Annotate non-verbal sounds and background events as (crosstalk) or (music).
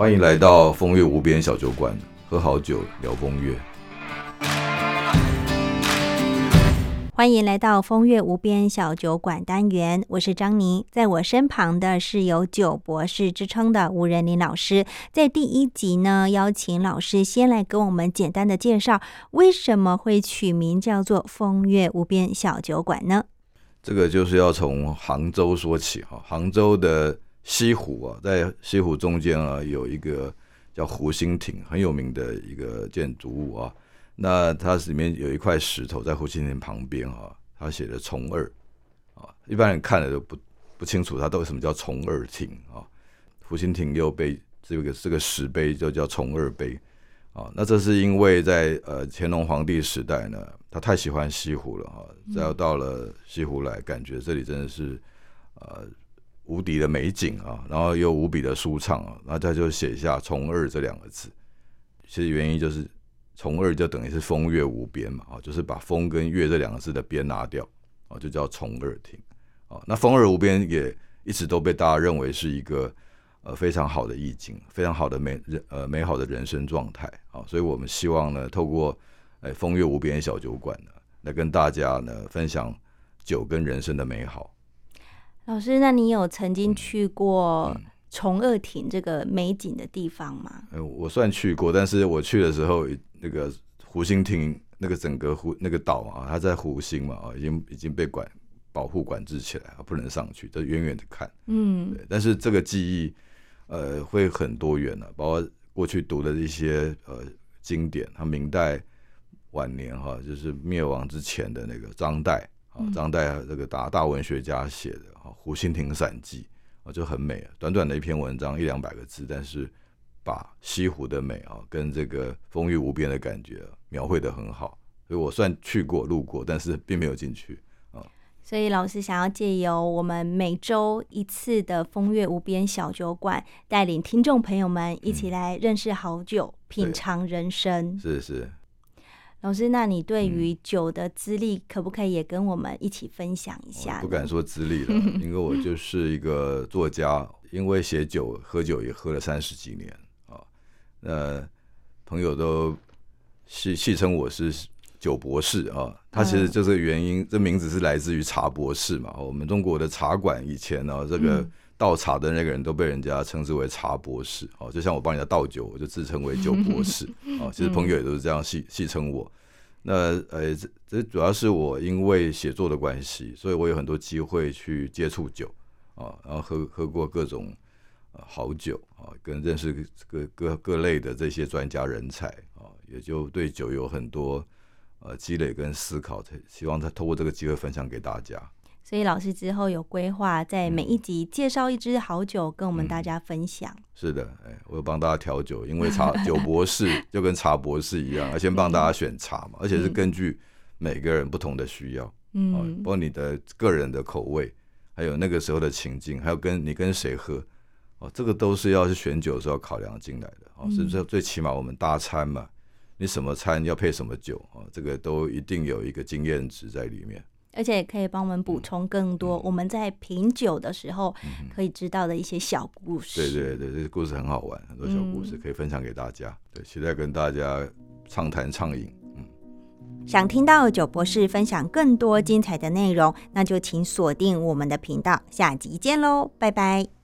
欢迎来到风月无边小酒馆，喝好酒聊风月。欢迎来到风月无边小酒馆单元，我是张妮，在我身旁的是有酒博士之称的吴仁林老师。在第一集呢，邀请老师先来给我们简单的介绍，为什么会取名叫做风月无边小酒馆呢？这个就是要从杭州说起哈，杭州的西湖啊，在西湖中间啊，有一个叫湖心亭，很有名的一个建筑物啊。那它里面有一块石头在湖心亭旁边啊，它写的“崇二”啊，一般人看了都不不清楚它到底什么叫“崇二亭”啊。湖心亭又被这个这个石碑就叫“崇二碑”啊。那这是因为在呃乾隆皇帝时代呢，他太喜欢西湖了啊，再要到了西湖来，感觉这里真的是呃无敌的美景啊，然后又无比的舒畅啊，那他就写下“从二”这两个字。其实原因就是。从二就等于是风月无边嘛，啊，就是把风跟月这两个字的边拿掉，啊，就叫从二亭，啊，那风二无边也一直都被大家认为是一个呃非常好的意境，非常好的美人呃美好的人生状态，啊，所以我们希望呢，透过哎风月无边小酒馆呢，来跟大家呢分享酒跟人生的美好。老师，那你有曾经去过？崇二亭这个美景的地方吗？呃，我算去过，但是我去的时候，那个湖心亭那个整个湖那个岛啊，它在湖心嘛啊，已经已经被管保护管制起来，不能上去，就远远的看。嗯，对。但是这个记忆呃会很多元的，包括过去读的一些呃经典，它明代晚年哈，就是灭亡之前的那个张岱啊，张岱这个大大文学家写的《湖心亭散记》。啊，就很美，短短的一篇文章一两百个字，但是把西湖的美啊，跟这个风雨无边的感觉描绘的很好，所以我算去过路过，但是并没有进去啊。所以老师想要借由我们每周一次的风月无边小酒馆，带领听众朋友们一起来认识好酒，品尝人生。是是。老师，那你对于酒的资历，可不可以也跟我们一起分享一下？不敢说资历了，(laughs) 因为我就是一个作家，因为写酒、喝酒也喝了三十几年啊。那朋友都戏戏称我是酒博士啊。他其实就是原因，这名字是来自于茶博士嘛。我们中国的茶馆以前呢，这个倒茶的那个人都被人家称之为茶博士哦。就像我帮人家倒酒，我就自称为酒博士 (laughs) 哦。其实朋友也都是这样戏戏称我。那呃，这这主要是我因为写作的关系，所以我有很多机会去接触酒啊，然后喝喝过各种好酒啊，跟认识各各各类的这些专家人才啊，也就对酒有很多呃积累跟思考，希望他透过这个机会分享给大家。所以老师之后有规划，在每一集介绍一支好酒，跟我们大家分享。是的，哎，我有帮大家调酒，因为茶 (laughs) 酒博士就跟茶博士一样，而先帮大家选茶嘛，而且是根据每个人不同的需要，嗯，包括你的个人的口味，还有那个时候的情境，还有跟你跟谁喝，哦，这个都是要是选酒的时候考量进来的，哦，是不是？最起码我们搭餐嘛，你什么餐要配什么酒啊，这个都一定有一个经验值在里面。而且可以帮我们补充更多我们在品酒的时候可以知道的一些小故事。对对对，这些故事很好玩，很多小故事可以分享给大家。对，期待跟大家畅谈畅饮。嗯，想听到酒博士分享更多精彩的内容，那就请锁定我们的频道，下集见喽，拜拜。